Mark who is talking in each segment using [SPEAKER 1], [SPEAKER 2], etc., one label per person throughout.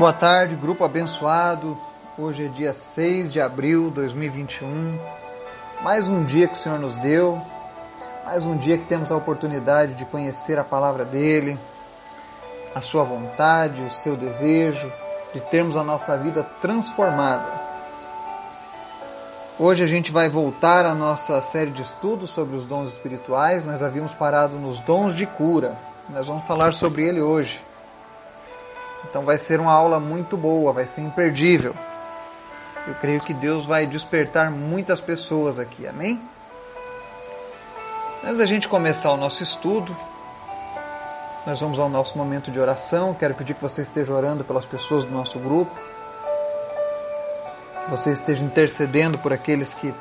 [SPEAKER 1] Boa tarde, grupo abençoado. Hoje é dia 6 de abril de 2021. Mais um dia que o Senhor nos deu, mais um dia que temos a oportunidade de conhecer a palavra dele, a sua vontade, o seu desejo, de termos a nossa vida transformada. Hoje a gente vai voltar à nossa série de estudos sobre os dons espirituais. Nós havíamos parado nos dons de cura. Nós vamos falar sobre ele hoje. Então vai ser uma aula muito boa, vai ser imperdível. Eu creio que Deus vai despertar muitas pessoas aqui, amém? Antes da gente começar o nosso estudo, nós vamos ao nosso momento de oração. Quero pedir que você esteja orando pelas pessoas do nosso grupo, que você esteja intercedendo por aqueles que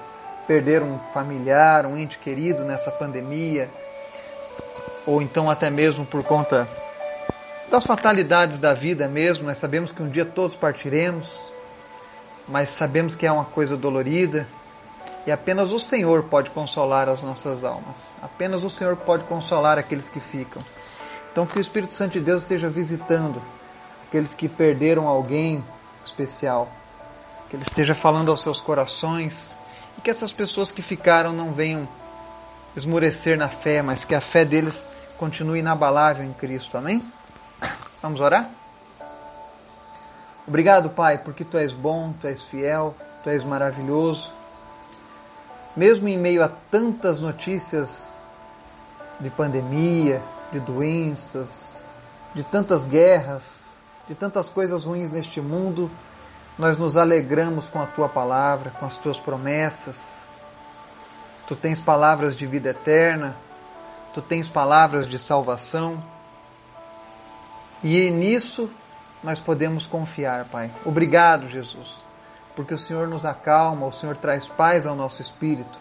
[SPEAKER 1] perderam um familiar, um ente querido nessa pandemia, ou então até mesmo por conta das fatalidades da vida mesmo. Nós sabemos que um dia todos partiremos, mas sabemos que é uma coisa dolorida e apenas o Senhor pode consolar as nossas almas. Apenas o Senhor pode consolar aqueles que ficam. Então que o Espírito Santo de Deus esteja visitando aqueles que perderam alguém especial, que ele esteja falando aos seus corações e que essas pessoas que ficaram não venham esmorecer na fé, mas que a fé deles continue inabalável em Cristo. Amém? Vamos orar? Obrigado, Pai, porque Tu és bom, Tu és fiel, Tu és maravilhoso. Mesmo em meio a tantas notícias de pandemia, de doenças, de tantas guerras, de tantas coisas ruins neste mundo, nós nos alegramos com a Tua palavra, com as Tuas promessas. Tu tens palavras de vida eterna, Tu tens palavras de salvação. E nisso nós podemos confiar, Pai. Obrigado, Jesus, porque o Senhor nos acalma, o Senhor traz paz ao nosso espírito.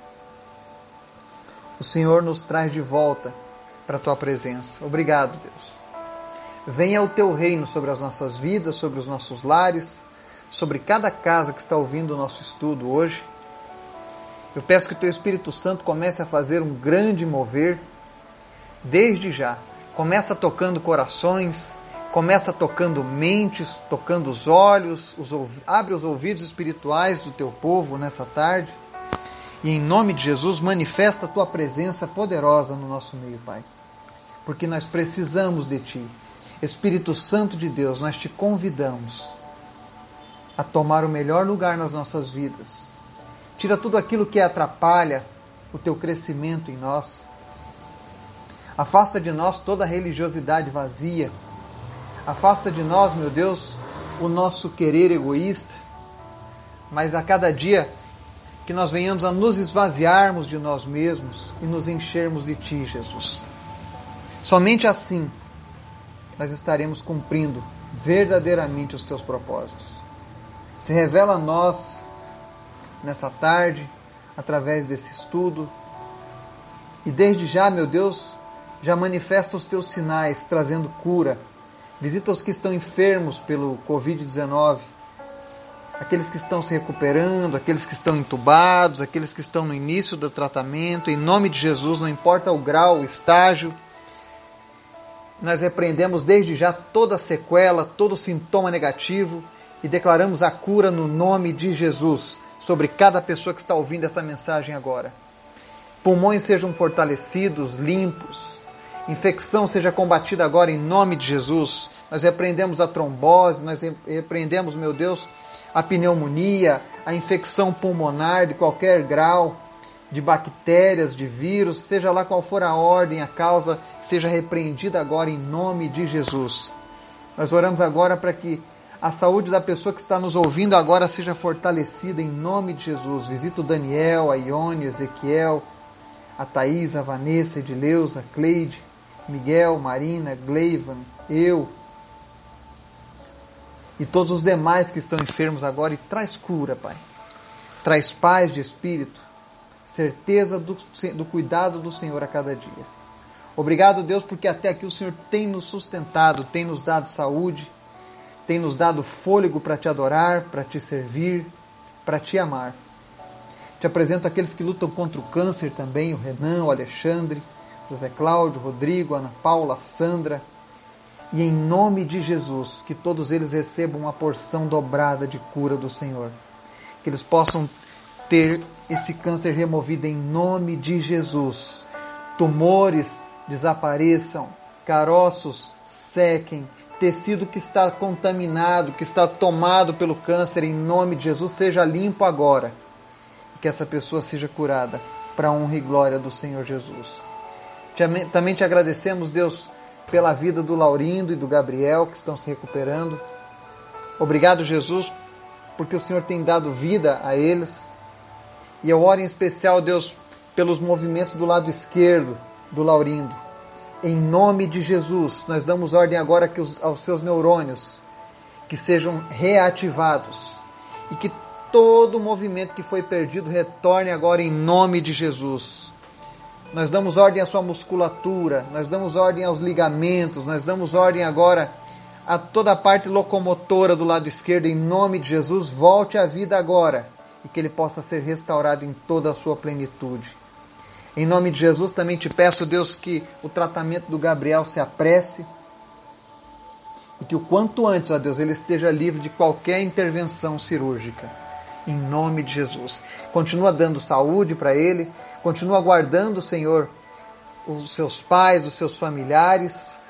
[SPEAKER 1] O Senhor nos traz de volta para a tua presença. Obrigado, Deus. Venha o teu reino sobre as nossas vidas, sobre os nossos lares, sobre cada casa que está ouvindo o nosso estudo hoje. Eu peço que o teu Espírito Santo comece a fazer um grande mover desde já. Começa tocando corações, Começa tocando mentes, tocando os olhos, os, abre os ouvidos espirituais do teu povo nessa tarde. E em nome de Jesus, manifesta a tua presença poderosa no nosso meio, Pai. Porque nós precisamos de ti. Espírito Santo de Deus, nós te convidamos a tomar o melhor lugar nas nossas vidas. Tira tudo aquilo que atrapalha o teu crescimento em nós. Afasta de nós toda religiosidade vazia Afasta de nós, meu Deus, o nosso querer egoísta, mas a cada dia que nós venhamos a nos esvaziarmos de nós mesmos e nos enchermos de Ti, Jesus. Somente assim nós estaremos cumprindo verdadeiramente os Teus propósitos. Se revela a nós nessa tarde, através desse estudo, e desde já, meu Deus, já manifesta os Teus sinais, trazendo cura, Visita os que estão enfermos pelo Covid-19, aqueles que estão se recuperando, aqueles que estão entubados, aqueles que estão no início do tratamento. Em nome de Jesus, não importa o grau, o estágio, nós repreendemos desde já toda sequela, todo sintoma negativo e declaramos a cura no nome de Jesus sobre cada pessoa que está ouvindo essa mensagem agora. Pulmões sejam fortalecidos, limpos, infecção seja combatida agora em nome de Jesus. Nós repreendemos a trombose, nós repreendemos, meu Deus, a pneumonia, a infecção pulmonar de qualquer grau, de bactérias, de vírus, seja lá qual for a ordem, a causa, seja repreendida agora em nome de Jesus. Nós oramos agora para que a saúde da pessoa que está nos ouvindo agora seja fortalecida em nome de Jesus. Visita o Daniel, a Ione, Ezequiel, a Thaís, a Vanessa, a Edileuza, a Cleide, Miguel, Marina, Gleivan, eu e todos os demais que estão enfermos agora e traz cura, Pai. Traz paz de espírito, certeza do, do cuidado do Senhor a cada dia. Obrigado, Deus, porque até aqui o Senhor tem nos sustentado, tem nos dado saúde, tem nos dado fôlego para te adorar, para te servir, para te amar. Te apresento aqueles que lutam contra o câncer também, o Renan, o Alexandre, José Cláudio, Rodrigo, Ana Paula, Sandra E em nome de Jesus, que todos eles recebam uma porção dobrada de cura do Senhor. Que eles possam ter esse câncer removido em nome de Jesus. Tumores desapareçam, caroços sequem, tecido que está contaminado, que está tomado pelo câncer, em nome de Jesus, seja limpo agora. Que essa pessoa seja curada, para a honra e glória do Senhor Jesus. Também te agradecemos, Deus, pela vida do Laurindo e do Gabriel, que estão se recuperando. Obrigado, Jesus, porque o Senhor tem dado vida a eles. E eu oro em especial, Deus, pelos movimentos do lado esquerdo do Laurindo em nome de Jesus, nós damos ordem agora que os, aos seus neurônios que sejam reativados e que todo movimento que foi perdido retorne agora em nome de Jesus. Nós damos ordem à sua musculatura, nós damos ordem aos ligamentos, nós damos ordem agora a toda a parte locomotora do lado esquerdo, em nome de Jesus, volte à vida agora e que ele possa ser restaurado em toda a sua plenitude. Em nome de Jesus também te peço, Deus, que o tratamento do Gabriel se apresse e que o quanto antes, ó Deus, ele esteja livre de qualquer intervenção cirúrgica. Em nome de Jesus. Continua dando saúde para ele, continua guardando, Senhor, os seus pais, os seus familiares.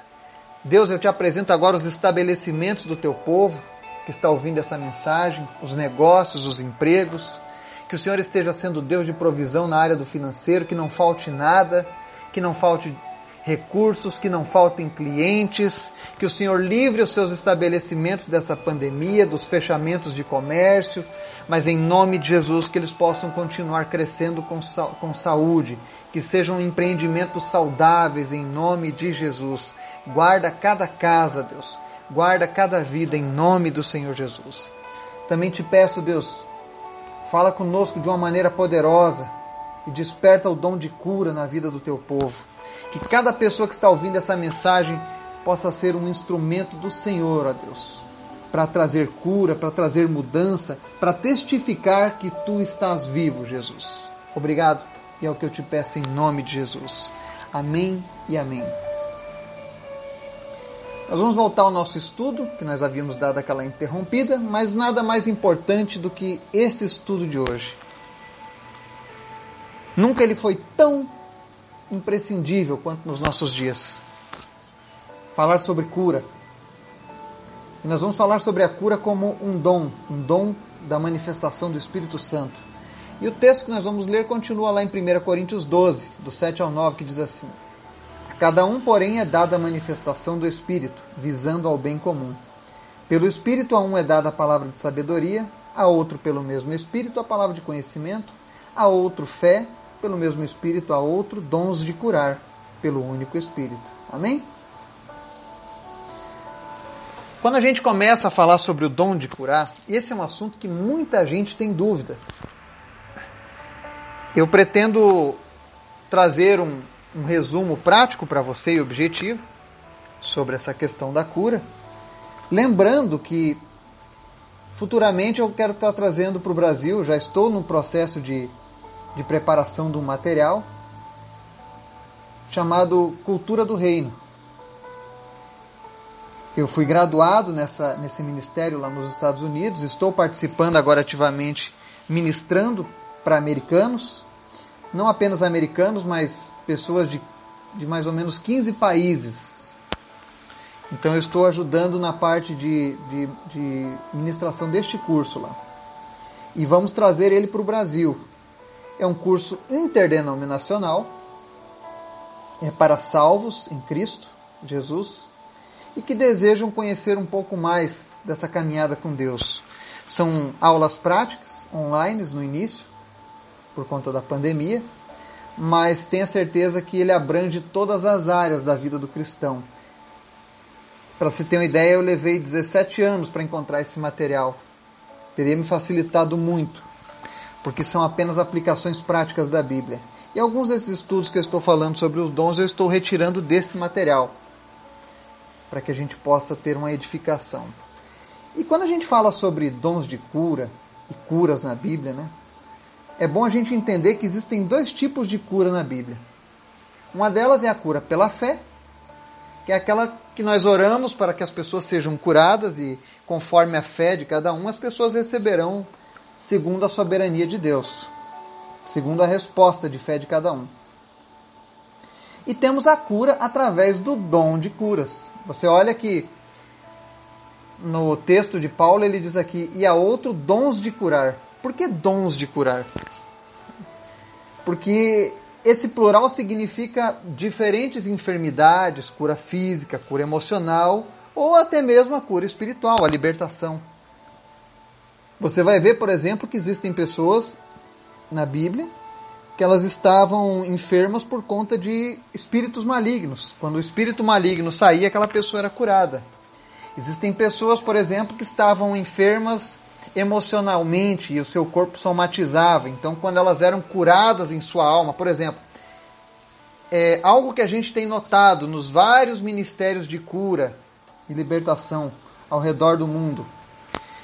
[SPEAKER 1] Deus, eu te apresento agora os estabelecimentos do teu povo que está ouvindo essa mensagem, os negócios, os empregos. Que o Senhor esteja sendo Deus de provisão na área do financeiro, que não falte nada, que não falte recursos, que não faltem clientes, que o Senhor livre os seus estabelecimentos dessa pandemia, dos fechamentos de comércio, mas em nome de Jesus que eles possam continuar crescendo com, com saúde, que sejam empreendimentos saudáveis em nome de Jesus. Guarda cada casa, Deus, guarda cada vida em nome do Senhor Jesus. Também te peço, Deus, Fala conosco de uma maneira poderosa e desperta o dom de cura na vida do teu povo. Que cada pessoa que está ouvindo essa mensagem possa ser um instrumento do Senhor, ó Deus, para trazer cura, para trazer mudança, para testificar que tu estás vivo, Jesus. Obrigado e é o que eu te peço em nome de Jesus. Amém e amém. Nós vamos voltar ao nosso estudo, que nós havíamos dado aquela interrompida, mas nada mais importante do que esse estudo de hoje. Nunca ele foi tão imprescindível quanto nos nossos dias. Falar sobre cura. E nós vamos falar sobre a cura como um dom, um dom da manifestação do Espírito Santo. E o texto que nós vamos ler continua lá em 1 Coríntios 12, do 7 ao 9, que diz assim: Cada um, porém, é dada a manifestação do Espírito, visando ao bem comum. Pelo Espírito a um é dada a palavra de sabedoria, a outro pelo mesmo Espírito a palavra de conhecimento, a outro fé, pelo mesmo Espírito a outro dons de curar, pelo único Espírito. Amém? Quando a gente começa a falar sobre o dom de curar, esse é um assunto que muita gente tem dúvida. Eu pretendo trazer um, um resumo prático para você e objetivo sobre essa questão da cura. Lembrando que futuramente eu quero estar trazendo para o Brasil, já estou no processo de, de preparação de um material chamado Cultura do Reino. Eu fui graduado nessa, nesse ministério lá nos Estados Unidos, estou participando agora ativamente, ministrando para americanos não apenas americanos, mas pessoas de, de mais ou menos 15 países. Então eu estou ajudando na parte de, de, de ministração deste curso lá. E vamos trazer ele para o Brasil. É um curso interdenominacional, é para salvos em Cristo, Jesus, e que desejam conhecer um pouco mais dessa caminhada com Deus. São aulas práticas, online no início, por conta da pandemia, mas tenha certeza que ele abrange todas as áreas da vida do cristão. Para se ter uma ideia, eu levei 17 anos para encontrar esse material. Teria me facilitado muito, porque são apenas aplicações práticas da Bíblia. E alguns desses estudos que eu estou falando sobre os dons eu estou retirando desse material, para que a gente possa ter uma edificação. E quando a gente fala sobre dons de cura e curas na Bíblia, né? é bom a gente entender que existem dois tipos de cura na Bíblia. Uma delas é a cura pela fé, que é aquela que nós oramos para que as pessoas sejam curadas e conforme a fé de cada um, as pessoas receberão segundo a soberania de Deus, segundo a resposta de fé de cada um. E temos a cura através do dom de curas. Você olha que no texto de Paulo ele diz aqui: e há outro dons de curar. Por que dons de curar? Porque esse plural significa diferentes enfermidades, cura física, cura emocional ou até mesmo a cura espiritual, a libertação. Você vai ver, por exemplo, que existem pessoas na Bíblia que elas estavam enfermas por conta de espíritos malignos. Quando o espírito maligno saía, aquela pessoa era curada. Existem pessoas, por exemplo, que estavam enfermas emocionalmente e o seu corpo somatizava. Então, quando elas eram curadas em sua alma, por exemplo, é algo que a gente tem notado nos vários ministérios de cura e libertação ao redor do mundo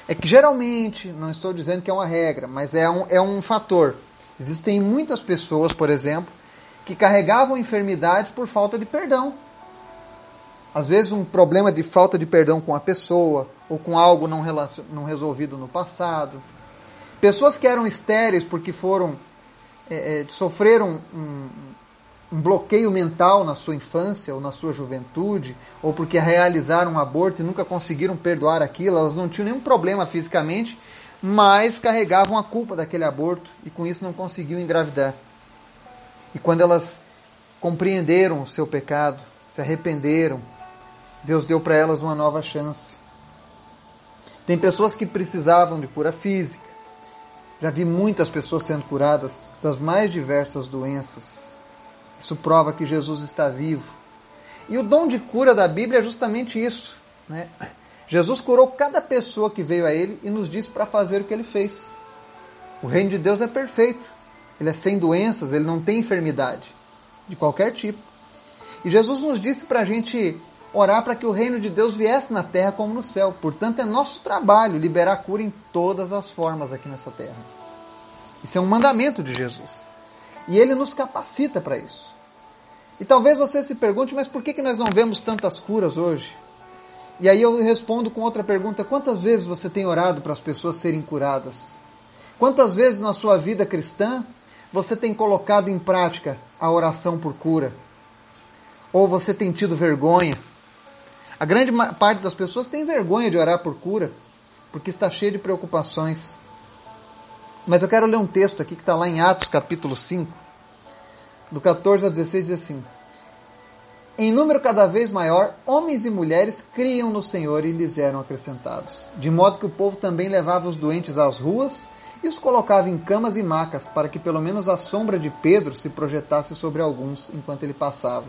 [SPEAKER 1] é que geralmente, não estou dizendo que é uma regra, mas é um, é um fator. Existem muitas pessoas, por exemplo, que carregavam enfermidades por falta de perdão. Às vezes um problema de falta de perdão com a pessoa, ou com algo não, não resolvido no passado. Pessoas que eram estéreis porque foram é, é, sofreram um, um bloqueio mental na sua infância ou na sua juventude, ou porque realizaram um aborto e nunca conseguiram perdoar aquilo, elas não tinham nenhum problema fisicamente, mas carregavam a culpa daquele aborto e com isso não conseguiam engravidar. E quando elas compreenderam o seu pecado, se arrependeram, Deus deu para elas uma nova chance. Tem pessoas que precisavam de cura física. Já vi muitas pessoas sendo curadas das mais diversas doenças. Isso prova que Jesus está vivo. E o dom de cura da Bíblia é justamente isso. Né? Jesus curou cada pessoa que veio a Ele e nos disse para fazer o que Ele fez. O reino de Deus é perfeito. Ele é sem doenças, ele não tem enfermidade de qualquer tipo. E Jesus nos disse para a gente orar para que o reino de Deus viesse na terra como no céu. Portanto, é nosso trabalho liberar cura em todas as formas aqui nessa terra. Isso é um mandamento de Jesus. E ele nos capacita para isso. E talvez você se pergunte, mas por que, que nós não vemos tantas curas hoje? E aí eu respondo com outra pergunta: quantas vezes você tem orado para as pessoas serem curadas? Quantas vezes na sua vida cristã você tem colocado em prática a oração por cura? Ou você tem tido vergonha? A grande parte das pessoas tem vergonha de orar por cura, porque está cheia de preocupações. Mas eu quero ler um texto aqui que está lá em Atos capítulo 5, do 14 a 16, diz assim: Em número cada vez maior, homens e mulheres criam no Senhor e lhes eram acrescentados, de modo que o povo também levava os doentes às ruas e os colocava em camas e macas, para que pelo menos a sombra de Pedro se projetasse sobre alguns enquanto ele passava.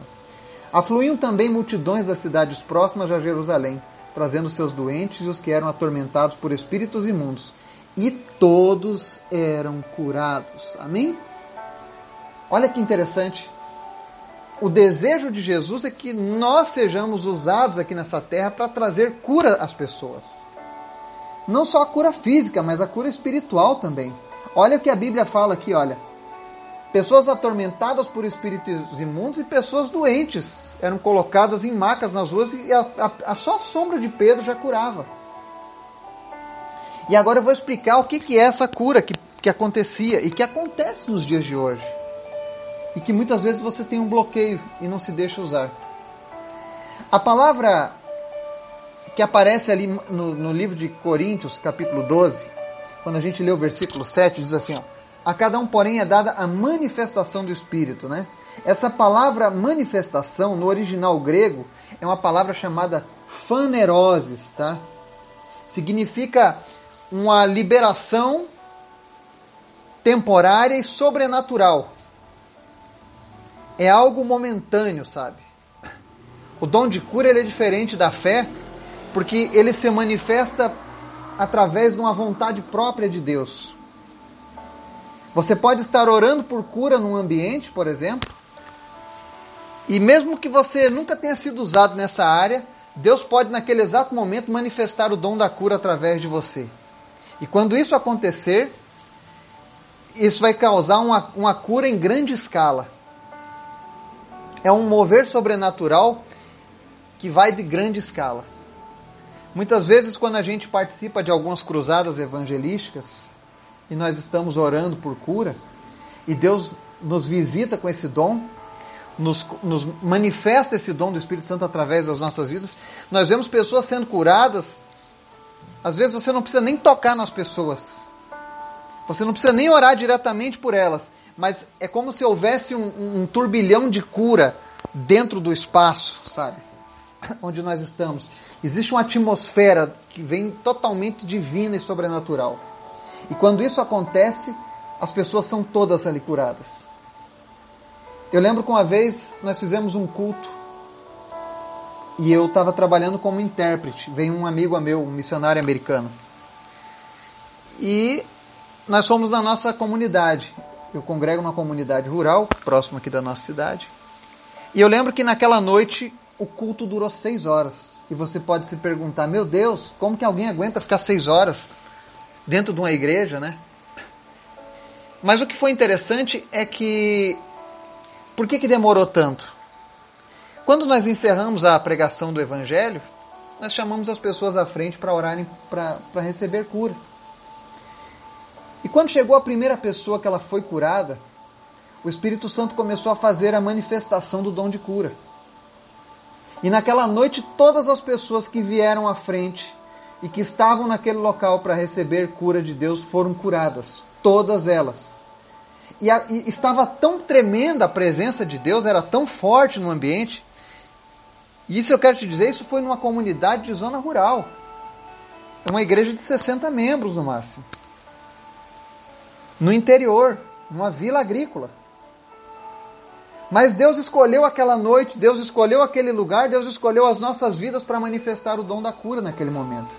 [SPEAKER 1] Afluíam também multidões das cidades próximas a Jerusalém, trazendo seus doentes e os que eram atormentados por espíritos imundos, e todos eram curados. Amém? Olha que interessante. O desejo de Jesus é que nós sejamos usados aqui nessa terra para trazer cura às pessoas. Não só a cura física, mas a cura espiritual também. Olha o que a Bíblia fala aqui, olha pessoas atormentadas por espíritos imundos e pessoas doentes eram colocadas em macas nas ruas e a, a, a, só a sombra de Pedro já curava. E agora eu vou explicar o que, que é essa cura que, que acontecia e que acontece nos dias de hoje. E que muitas vezes você tem um bloqueio e não se deixa usar. A palavra que aparece ali no, no livro de Coríntios, capítulo 12, quando a gente lê o versículo 7, diz assim: ó, a cada um, porém, é dada a manifestação do Espírito, né? Essa palavra manifestação, no original grego, é uma palavra chamada faneroses, tá? Significa uma liberação temporária e sobrenatural. É algo momentâneo, sabe? O dom de cura ele é diferente da fé, porque ele se manifesta através de uma vontade própria de Deus. Você pode estar orando por cura num ambiente, por exemplo, e mesmo que você nunca tenha sido usado nessa área, Deus pode naquele exato momento manifestar o dom da cura através de você. E quando isso acontecer, isso vai causar uma, uma cura em grande escala. É um mover sobrenatural que vai de grande escala. Muitas vezes, quando a gente participa de algumas cruzadas evangelísticas e nós estamos orando por cura, e Deus nos visita com esse dom, nos, nos, manifesta esse dom do Espírito Santo através das nossas vidas, nós vemos pessoas sendo curadas. Às vezes você não precisa nem tocar nas pessoas, você não precisa nem orar diretamente por elas, mas é como se houvesse um, um turbilhão de cura dentro do espaço, sabe? Onde nós estamos. Existe uma atmosfera que vem totalmente divina e sobrenatural. E quando isso acontece, as pessoas são todas ali curadas. Eu lembro que uma vez nós fizemos um culto e eu estava trabalhando como intérprete. Veio um amigo meu, um missionário americano. E nós fomos na nossa comunidade. Eu congrego numa comunidade rural, próximo aqui da nossa cidade. E eu lembro que naquela noite o culto durou seis horas. E você pode se perguntar, meu Deus, como que alguém aguenta ficar seis horas dentro de uma igreja, né? Mas o que foi interessante é que. Por que, que demorou tanto? Quando nós encerramos a pregação do Evangelho, nós chamamos as pessoas à frente para orarem para receber cura. E quando chegou a primeira pessoa que ela foi curada, o Espírito Santo começou a fazer a manifestação do dom de cura. E naquela noite, todas as pessoas que vieram à frente e que estavam naquele local para receber cura de Deus foram curadas todas elas. E, a, e, estava tão tremenda a presença de Deus, era tão forte no ambiente. E isso eu quero te dizer, isso foi numa comunidade de zona rural. É uma igreja de 60 membros no máximo. No interior, numa vila agrícola. Mas Deus escolheu aquela noite, Deus escolheu aquele lugar, Deus escolheu as nossas vidas para manifestar o dom da cura naquele momento.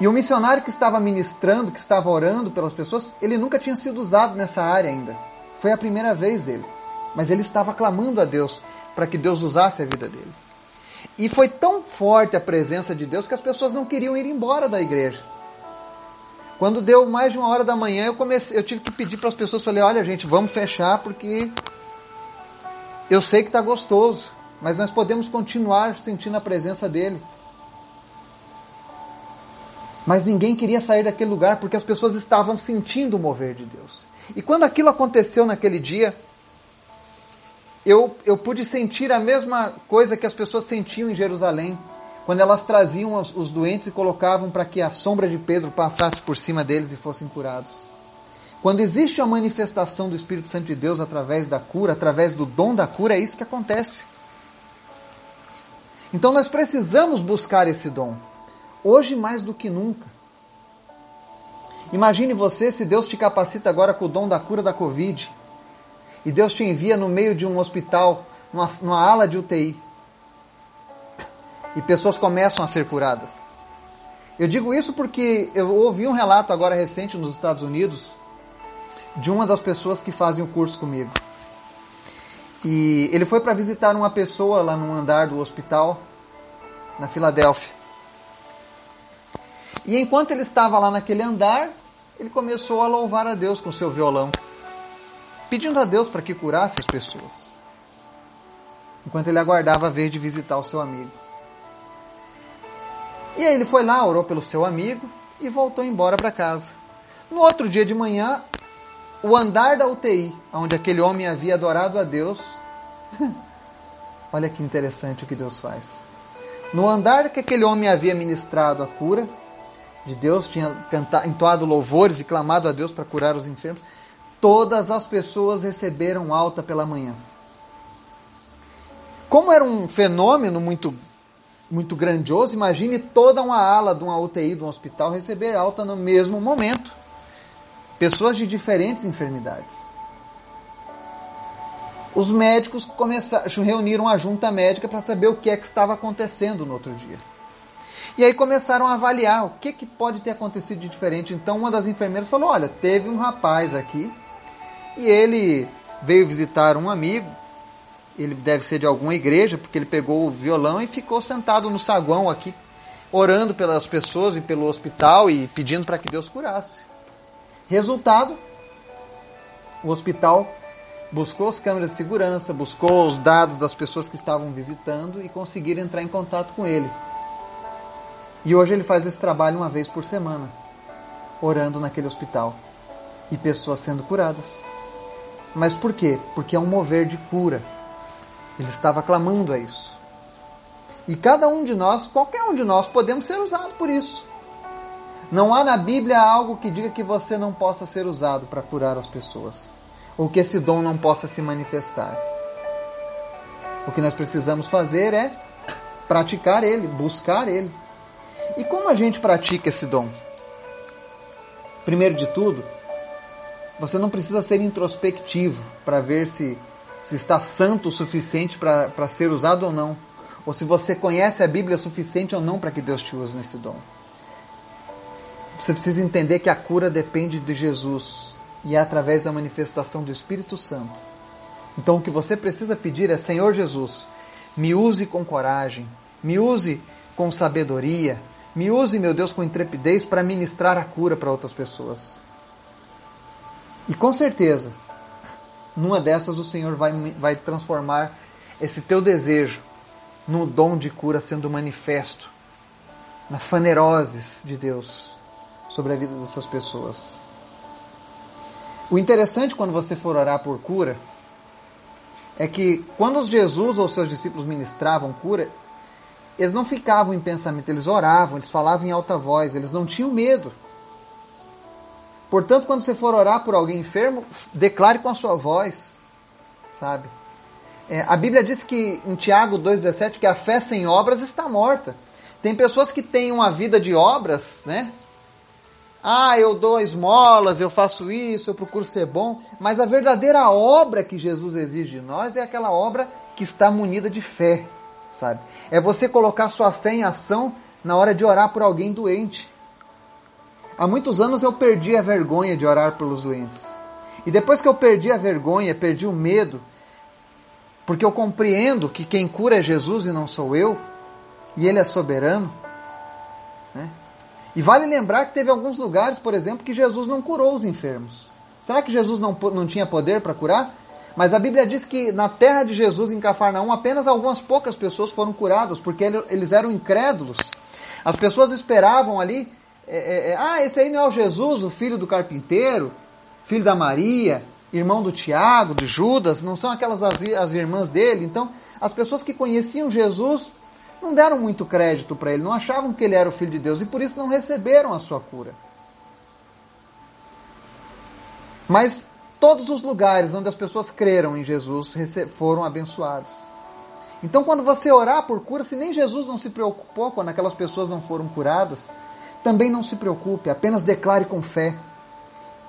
[SPEAKER 1] E o missionário que estava ministrando, que estava orando pelas pessoas, ele nunca tinha sido usado nessa área ainda. Foi a primeira vez dele. Mas ele estava clamando a Deus para que Deus usasse a vida dele. E foi tão forte a presença de Deus que as pessoas não queriam ir embora da igreja. Quando deu mais de uma hora da manhã, eu comecei, eu tive que pedir para as pessoas, falei, olha gente, vamos fechar porque eu sei que está gostoso, mas nós podemos continuar sentindo a presença dele. Mas ninguém queria sair daquele lugar porque as pessoas estavam sentindo o mover de Deus. E quando aquilo aconteceu naquele dia, eu, eu pude sentir a mesma coisa que as pessoas sentiam em Jerusalém, quando elas traziam os, os doentes e colocavam para que a sombra de Pedro passasse por cima deles e fossem curados. Quando existe a manifestação do Espírito Santo de Deus através da cura, através do dom da cura, é isso que acontece. Então nós precisamos buscar esse dom. Hoje mais do que nunca. Imagine você se Deus te capacita agora com o dom da cura da Covid e Deus te envia no meio de um hospital, numa, numa ala de UTI, e pessoas começam a ser curadas. Eu digo isso porque eu ouvi um relato agora recente nos Estados Unidos de uma das pessoas que fazem o curso comigo. E ele foi para visitar uma pessoa lá no andar do hospital, na Filadélfia. E enquanto ele estava lá naquele andar, ele começou a louvar a Deus com seu violão, pedindo a Deus para que curasse as pessoas. Enquanto ele aguardava a vez de visitar o seu amigo. E aí ele foi lá, orou pelo seu amigo e voltou embora para casa. No outro dia de manhã, o andar da UTI, onde aquele homem havia adorado a Deus, olha que interessante o que Deus faz. No andar que aquele homem havia ministrado a cura, de Deus, tinha cantado, entoado louvores e clamado a Deus para curar os enfermos, todas as pessoas receberam alta pela manhã. Como era um fenômeno muito, muito grandioso, imagine toda uma ala de uma UTI de um hospital receber alta no mesmo momento. Pessoas de diferentes enfermidades. Os médicos começaram, reuniram a junta médica para saber o que é que estava acontecendo no outro dia. E aí começaram a avaliar o que, que pode ter acontecido de diferente. Então uma das enfermeiras falou: Olha, teve um rapaz aqui e ele veio visitar um amigo. Ele deve ser de alguma igreja, porque ele pegou o violão e ficou sentado no saguão aqui, orando pelas pessoas e pelo hospital e pedindo para que Deus curasse. Resultado: o hospital buscou as câmeras de segurança, buscou os dados das pessoas que estavam visitando e conseguiram entrar em contato com ele. E hoje ele faz esse trabalho uma vez por semana, orando naquele hospital e pessoas sendo curadas. Mas por quê? Porque é um mover de cura. Ele estava clamando a isso. E cada um de nós, qualquer um de nós, podemos ser usado por isso. Não há na Bíblia algo que diga que você não possa ser usado para curar as pessoas, ou que esse dom não possa se manifestar. O que nós precisamos fazer é praticar ele, buscar ele. E como a gente pratica esse dom? Primeiro de tudo, você não precisa ser introspectivo para ver se, se está santo o suficiente para ser usado ou não. Ou se você conhece a Bíblia o suficiente ou não para que Deus te use nesse dom. Você precisa entender que a cura depende de Jesus e é através da manifestação do Espírito Santo. Então o que você precisa pedir é: Senhor Jesus, me use com coragem, me use com sabedoria, me use, meu Deus, com intrepidez para ministrar a cura para outras pessoas. E com certeza, numa dessas o Senhor vai, vai transformar esse teu desejo no dom de cura sendo manifesto, na faneroses de Deus sobre a vida dessas pessoas. O interessante quando você for orar por cura é que quando Jesus ou seus discípulos ministravam cura, eles não ficavam em pensamento, eles oravam, eles falavam em alta voz, eles não tinham medo. Portanto, quando você for orar por alguém enfermo, declare com a sua voz, sabe? É, a Bíblia diz que em Tiago 2,17 que a fé sem obras está morta. Tem pessoas que têm uma vida de obras, né? Ah, eu dou esmolas, eu faço isso, eu procuro ser bom, mas a verdadeira obra que Jesus exige de nós é aquela obra que está munida de fé, sabe? É você colocar sua fé em ação na hora de orar por alguém doente. Há muitos anos eu perdi a vergonha de orar pelos doentes. E depois que eu perdi a vergonha, perdi o medo, porque eu compreendo que quem cura é Jesus e não sou eu, e Ele é soberano. Né? E vale lembrar que teve alguns lugares, por exemplo, que Jesus não curou os enfermos. Será que Jesus não, não tinha poder para curar? Mas a Bíblia diz que na terra de Jesus, em Cafarnaum, apenas algumas poucas pessoas foram curadas, porque eles eram incrédulos. As pessoas esperavam ali é, é, é, ah, esse aí não é o Jesus, o filho do carpinteiro, filho da Maria, irmão do Tiago, de Judas, não são aquelas as, as irmãs dele. Então, as pessoas que conheciam Jesus não deram muito crédito para ele, não achavam que ele era o filho de Deus e por isso não receberam a sua cura. Mas todos os lugares onde as pessoas creram em Jesus foram abençoados. Então, quando você orar por cura, se nem Jesus não se preocupou quando aquelas pessoas não foram curadas, também não se preocupe, apenas declare com fé.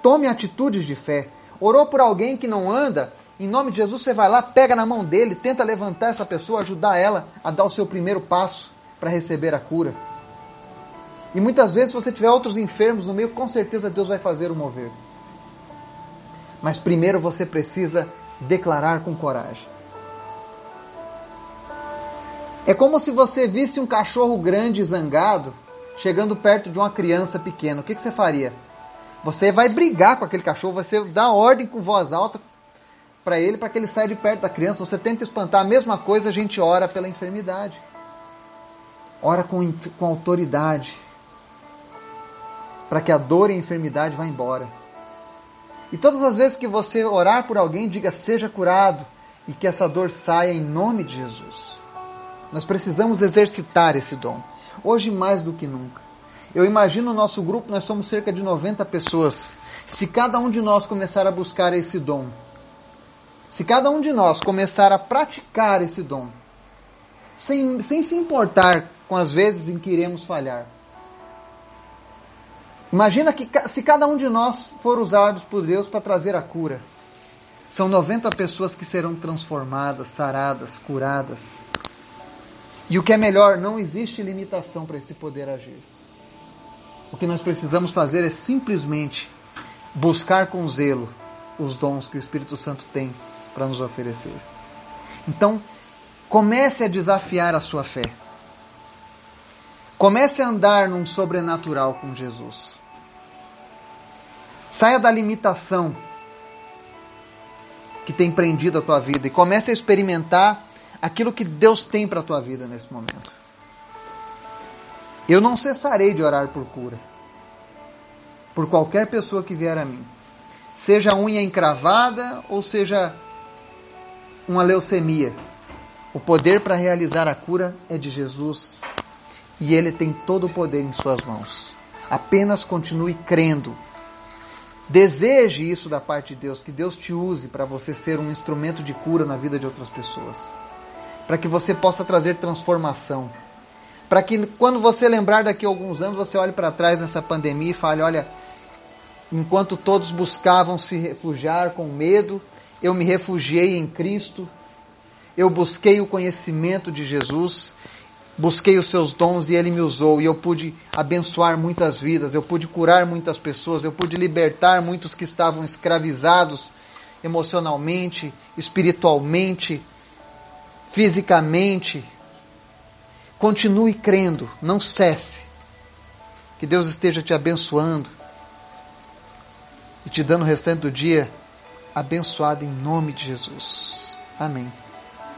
[SPEAKER 1] Tome atitudes de fé. Orou por alguém que não anda, em nome de Jesus você vai lá, pega na mão dele, tenta levantar essa pessoa, ajudar ela a dar o seu primeiro passo para receber a cura. E muitas vezes, se você tiver outros enfermos no meio, com certeza Deus vai fazer o mover. Mas primeiro você precisa declarar com coragem. É como se você visse um cachorro grande zangado chegando perto de uma criança pequena, o que, que você faria? Você vai brigar com aquele cachorro, você dá ordem com voz alta para ele, para que ele saia de perto da criança. Você tenta espantar a mesma coisa, a gente ora pela enfermidade. Ora com, com autoridade. Para que a dor e a enfermidade vá embora. E todas as vezes que você orar por alguém, diga seja curado e que essa dor saia em nome de Jesus. Nós precisamos exercitar esse dom hoje mais do que nunca. Eu imagino o nosso grupo, nós somos cerca de 90 pessoas. Se cada um de nós começar a buscar esse dom, se cada um de nós começar a praticar esse dom, sem, sem se importar com as vezes em que iremos falhar, imagina que se cada um de nós for usados por Deus para trazer a cura, são 90 pessoas que serão transformadas, saradas, curadas. E o que é melhor, não existe limitação para esse poder agir. O que nós precisamos fazer é simplesmente buscar com zelo os dons que o Espírito Santo tem para nos oferecer. Então, comece a desafiar a sua fé. Comece a andar num sobrenatural com Jesus. Saia da limitação que tem prendido a tua vida e comece a experimentar aquilo que Deus tem para a tua vida nesse momento. Eu não cessarei de orar por cura. Por qualquer pessoa que vier a mim. Seja unha encravada ou seja uma leucemia. O poder para realizar a cura é de Jesus e ele tem todo o poder em suas mãos. Apenas continue crendo. Deseje isso da parte de Deus, que Deus te use para você ser um instrumento de cura na vida de outras pessoas. Para que você possa trazer transformação. Para que quando você lembrar daqui a alguns anos, você olhe para trás nessa pandemia e fale: olha, enquanto todos buscavam se refugiar com medo, eu me refugiei em Cristo, eu busquei o conhecimento de Jesus busquei os seus dons e ele me usou e eu pude abençoar muitas vidas, eu pude curar muitas pessoas, eu pude libertar muitos que estavam escravizados emocionalmente, espiritualmente, fisicamente. Continue crendo, não cesse. Que Deus esteja te abençoando e te dando o restante do dia abençoado em nome de Jesus. Amém.